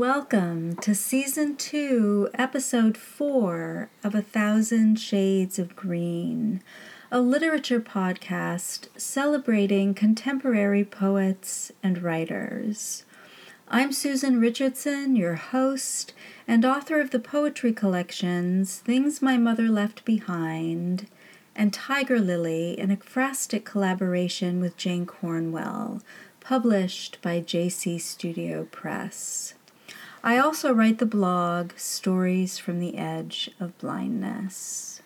Welcome to Season 2, Episode 4 of A Thousand Shades of Green, a literature podcast celebrating contemporary poets and writers. I'm Susan Richardson, your host and author of the poetry collections Things My Mother Left Behind and Tiger Lily, an ekphrastic collaboration with Jane Cornwell published by JC Studio Press. I also write the blog Stories from the Edge of Blindness.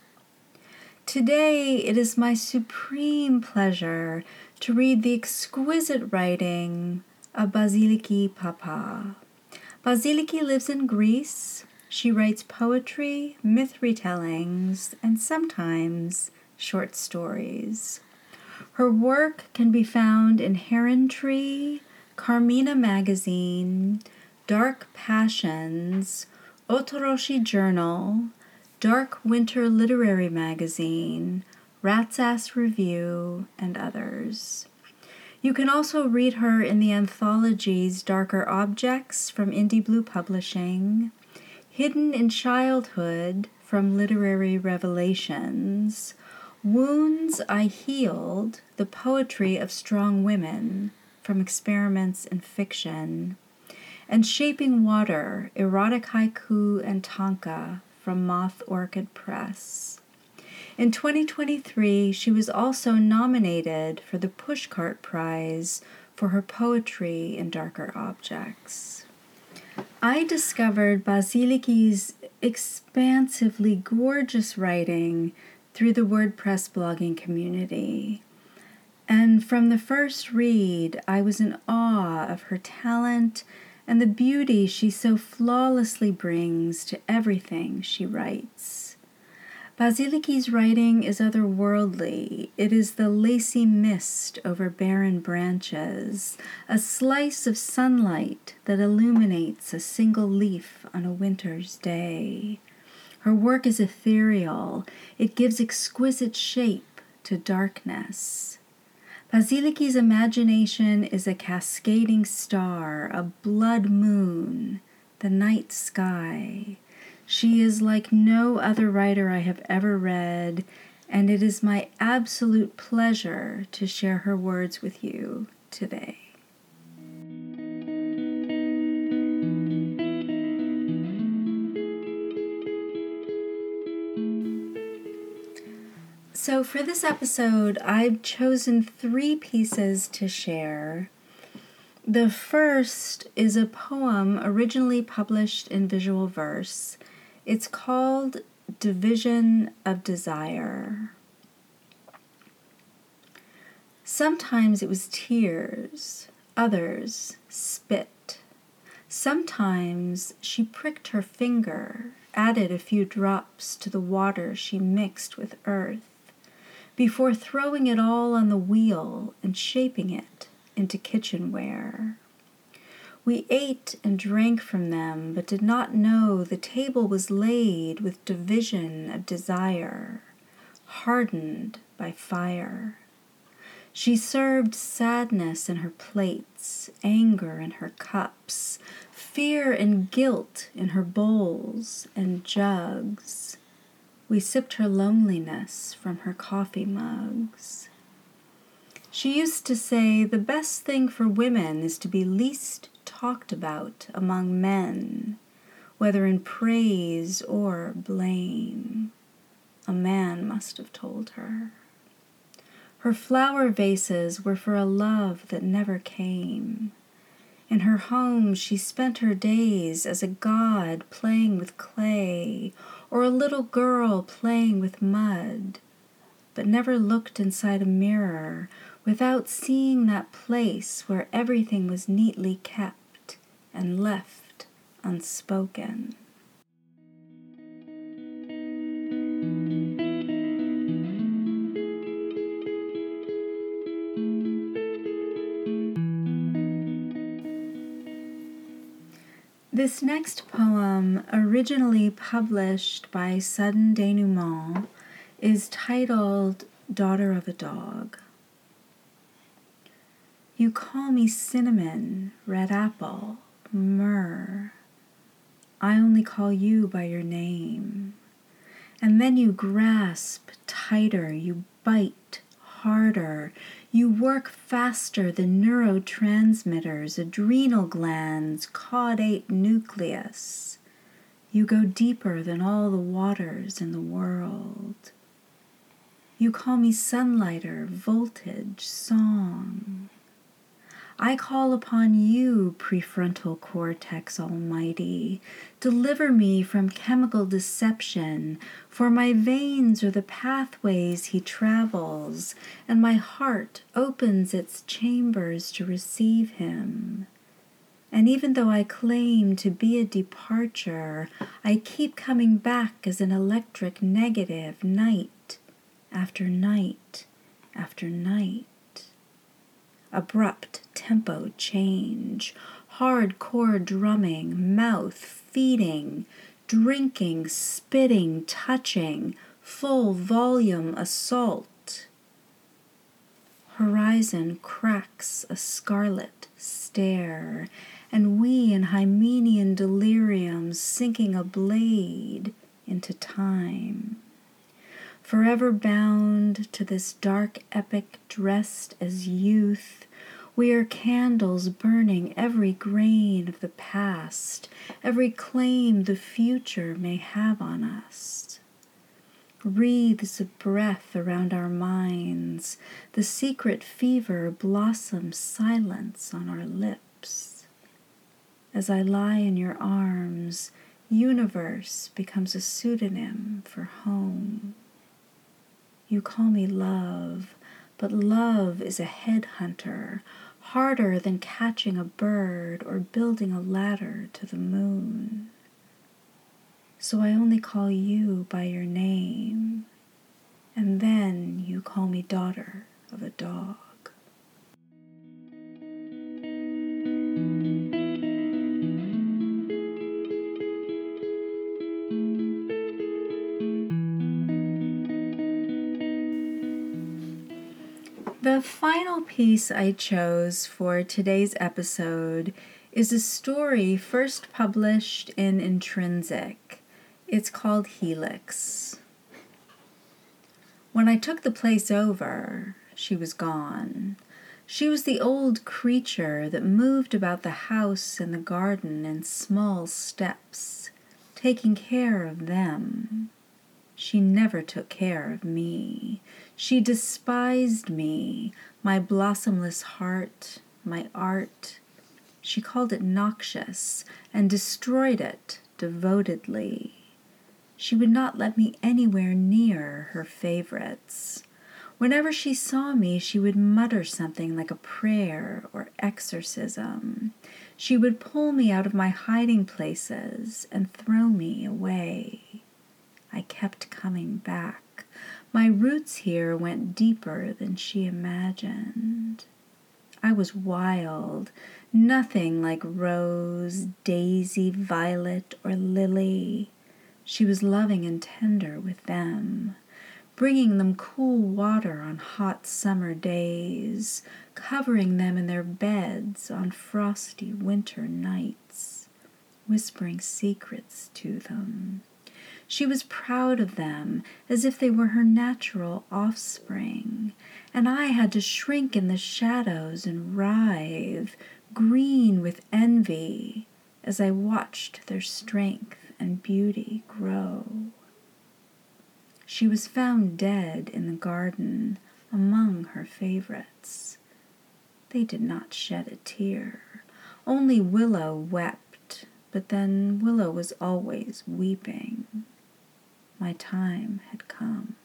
Today, it is my supreme pleasure to read the exquisite writing of Basiliké Pappa. Basiliké lives in Greece. She writes poetry, myth retellings, and sometimes short stories. Her work can be found in Heron Tree, Carmina Magazine, Dark Passions, Otoroshi Journal, Dark Winter Literary Magazine, Rat's Ass Review, and others. You can also read her in the anthologies Darker Objects from Indie Blue Publishing, Hidden in Childhood from Literary Revelations, Wounds I Healed The Poetry of Strong Women from Experiments in Fiction, and Shaping Water Erotic Haiku and Tanka from Moth Orchid Press. In 2023, she was also nominated for the Pushcart Prize for her poetry in darker objects. I discovered Basiliké's expansively gorgeous writing through the WordPress blogging community. And from the first read, I was in awe of her talent and the beauty she so flawlessly brings to everything she writes. Basiliké's writing is otherworldly. It is the lacy mist over barren branches, a slice of sunlight that illuminates a single leaf on a winter's day. Her work is ethereal, it gives exquisite shape to darkness. Basiliké's imagination is a cascading star, a blood moon, the night sky. She is like no other writer I have ever read, and it is my absolute pleasure to share her words with you today. So, for this episode, I've chosen three pieces to share. The first is a poem originally published in visual verse. It's called Division of Desire. Sometimes it was tears, others spit. Sometimes she pricked her finger, added a few drops to the water she mixed with earth before throwing it all on the wheel and shaping it into kitchenware. We ate and drank from them, but did not know the table was laid with division of desire, hardened by fire. She served sadness in her plates, anger in her cups, fear and guilt in her bowls and jugs. We sipped her loneliness from her coffee mugs. She used to say the best thing for women is to be least talked about among men, whether in praise or blame. A man must have told her. Her flower vases were for a love that never came. In her home, she spent her days as a god playing with clay or a little girl playing with mud, but never looked inside a mirror without seeing that place where everything was neatly kept and left unspoken. This next poem, originally published by Sudden Denouement, is titled Daughter of a Dog. You call me cinnamon, red apple, myrrh. I only call you by your name. And then you grasp tighter, you bite harder, you work faster than neurotransmitters, adrenal glands, caudate nucleus. You go deeper than all the waters in the world. You call me sunlighter, voltage, song. I call upon you, prefrontal cortex almighty. Deliver me from chemical deception, for my veins are the pathways he travels, and my heart opens its chambers to receive him. And even though I claim to be a departure, I keep coming back as an electric negative night after night after night abrupt tempo change, hardcore drumming, mouth feeding, drinking, spitting, touching, full volume assault. Horizon cracks a scarlet stare, and we in Hymenian delirium sinking a blade into time forever bound to this dark epic dressed as youth. We are candles burning every grain of the past, every claim the future may have on us. Wreaths of breath around our minds, the secret fever blossoms silence on our lips. As I lie in your arms, universe becomes a pseudonym for home. You call me love, but love is a headhunter, harder than catching a bird or building a ladder to the moon. So I only call you by your name, and then you call me daughter of a dog. Final piece I chose for today's episode is a story first published in Intrinsic. It's called Helix. When I took the place over, she was gone. She was the old creature that moved about the house and the garden in small steps, taking care of them. She never took care of me. She despised me, my blossomless heart, my art. She called it noxious and destroyed it devotedly. She would not let me anywhere near her favorites. Whenever she saw me, she would mutter something like a prayer or exorcism. She would pull me out of my hiding places and throw me away. I kept coming back. My roots here went deeper than she imagined. I was wild, nothing like rose, daisy, violet, or lily. She was loving and tender with them, bringing them cool water on hot summer days, covering them in their beds on frosty winter nights, whispering secrets to them. She was proud of them as if they were her natural offspring, and I had to shrink in the shadows and writhe, green with envy, as I watched their strength and beauty grow. She was found dead in the garden among her favorites. They did not shed a tear. Only Willow wept, but then Willow was always weeping my time had come.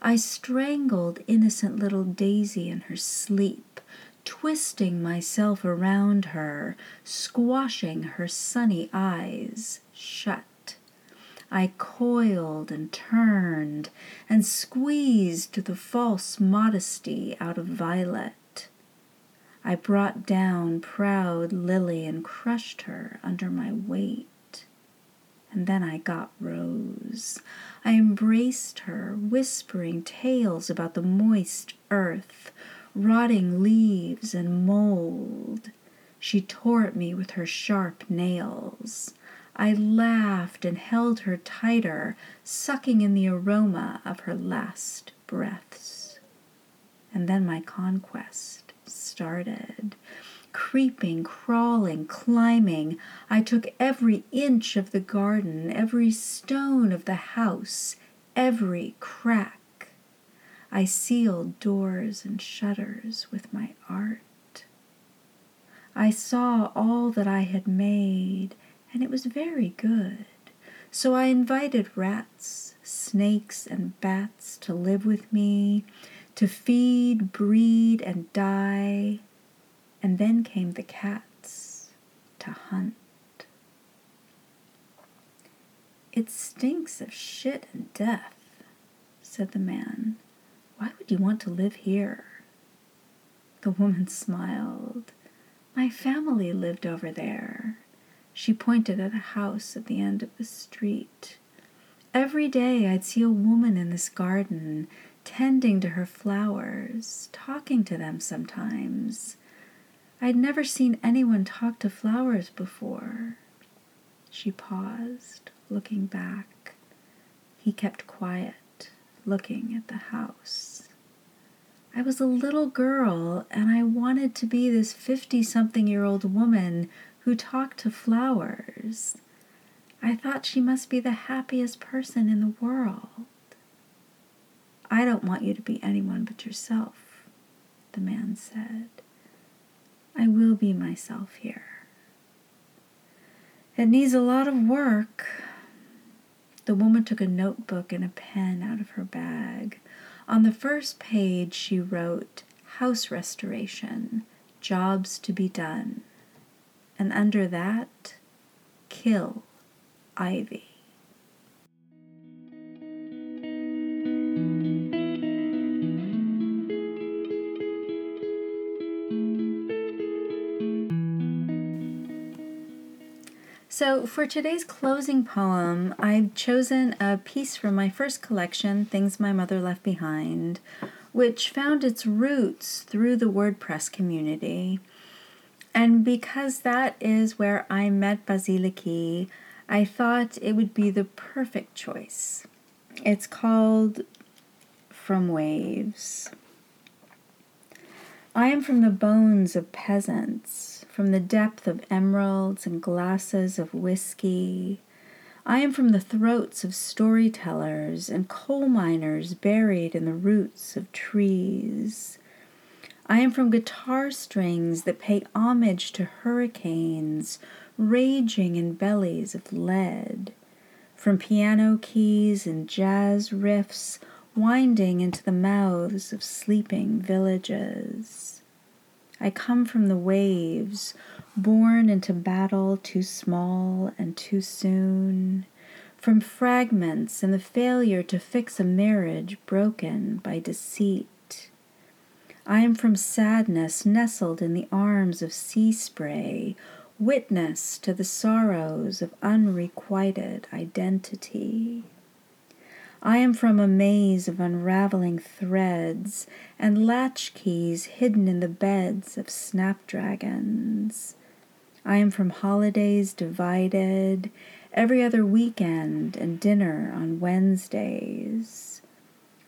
I strangled innocent little Daisy in her sleep, twisting myself around her, squashing her sunny eyes shut. I coiled and turned and squeezed the false modesty out of Violet. I brought down proud Lily and crushed her under my weight and then I got Rose. I embraced her, whispering tales about the moist earth, rotting leaves, and mold. She tore at me with her sharp nails. I laughed and held her tighter, sucking in the aroma of her last breaths. And then my conquest started. Creeping, crawling, climbing, I took every inch of the garden, every stone of the house, every crack. I sealed doors and shutters with my art. I saw all that I had made, and it was very good. So I invited rats, snakes, and bats to live with me, to feed, breed, and die. And then came the cats to hunt. It stinks of shit and death, said the man. Why would you want to live here? The woman smiled. My family lived over there. She pointed at a house at the end of the street. Every day I'd see a woman in this garden, tending to her flowers, talking to them sometimes. I'd never seen anyone talk to flowers before. She paused, looking back. He kept quiet, looking at the house. I was a little girl and I wanted to be this 50 something year old woman who talked to flowers. I thought she must be the happiest person in the world. I don't want you to be anyone but yourself, the man said. I will be myself here. It needs a lot of work. The woman took a notebook and a pen out of her bag. On the first page, she wrote, House restoration, jobs to be done. And under that, kill Ivy. So, for today's closing poem, I've chosen a piece from my first collection, Things My Mother Left Behind, which found its roots through the WordPress community. And because that is where I met Basiliké, I thought it would be the perfect choice. It's called From Waves. I am from the bones of peasants from the depth of emeralds and glasses of whiskey. I am from the throats of storytellers and coal miners buried in the roots of trees. I am from guitar strings that pay homage to hurricanes raging in bellies of lead, from piano keys and jazz riffs winding into the mouths of sleeping villages. I come from the waves, born into battle too small and too soon, from fragments and the failure to fix a marriage broken by deceit. I am from sadness nestled in the arms of sea spray, witness to the sorrows of unrequited identity. I am from a maze of unraveling threads and latchkeys hidden in the beds of snapdragons. I am from holidays divided, every other weekend and dinner on Wednesdays.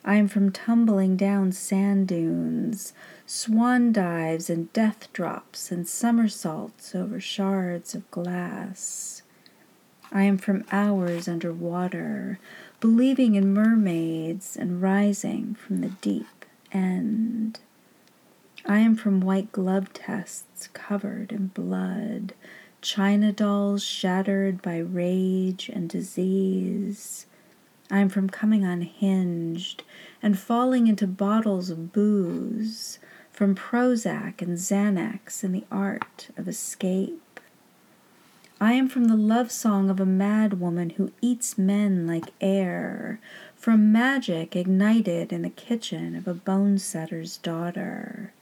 I am from tumbling down sand dunes, swan dives and death drops and somersaults over shards of glass. I am from hours under water, believing in mermaids and rising from the deep end. I am from white glove tests covered in blood, china dolls shattered by rage and disease. I am from coming unhinged and falling into bottles of booze, from Prozac and Xanax and the art of escape. I am from the love song of a mad woman who eats men like air, from magic ignited in the kitchen of a bone setter's daughter.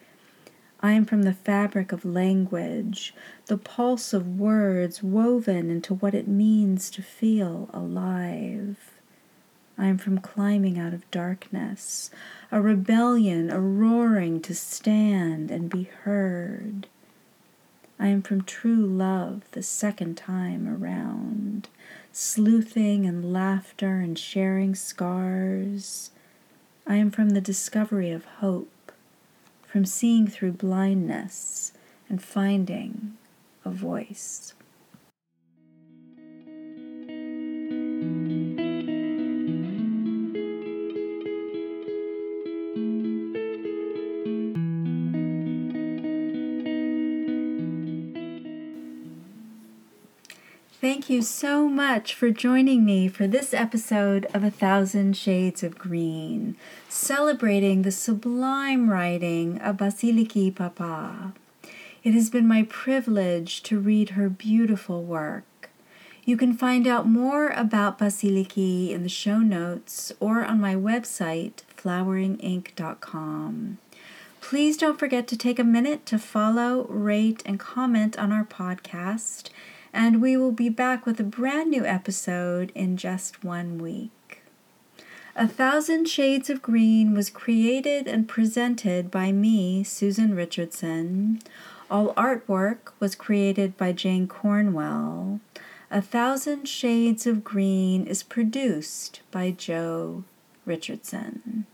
I am from the fabric of language, the pulse of words woven into what it means to feel alive. I am from climbing out of darkness, a rebellion, a roaring to stand and be heard. I am from true love the second time around, sleuthing and laughter and sharing scars. I am from the discovery of hope, from seeing through blindness and finding a voice. Thank you so much for joining me for this episode of A Thousand Shades of Green, celebrating the sublime writing of Basiliké Pappa. It has been my privilege to read her beautiful work. You can find out more about Basiliké in the show notes or on my website, floweringinc.com. Please don't forget to take a minute to follow, rate, and comment on our podcast and we will be back with a brand new episode in just one week. A Thousand Shades of Green was created and presented by me, Susan Richardson. All artwork was created by Jane Cornwell. A Thousand Shades of Green is produced by Joe Richardson.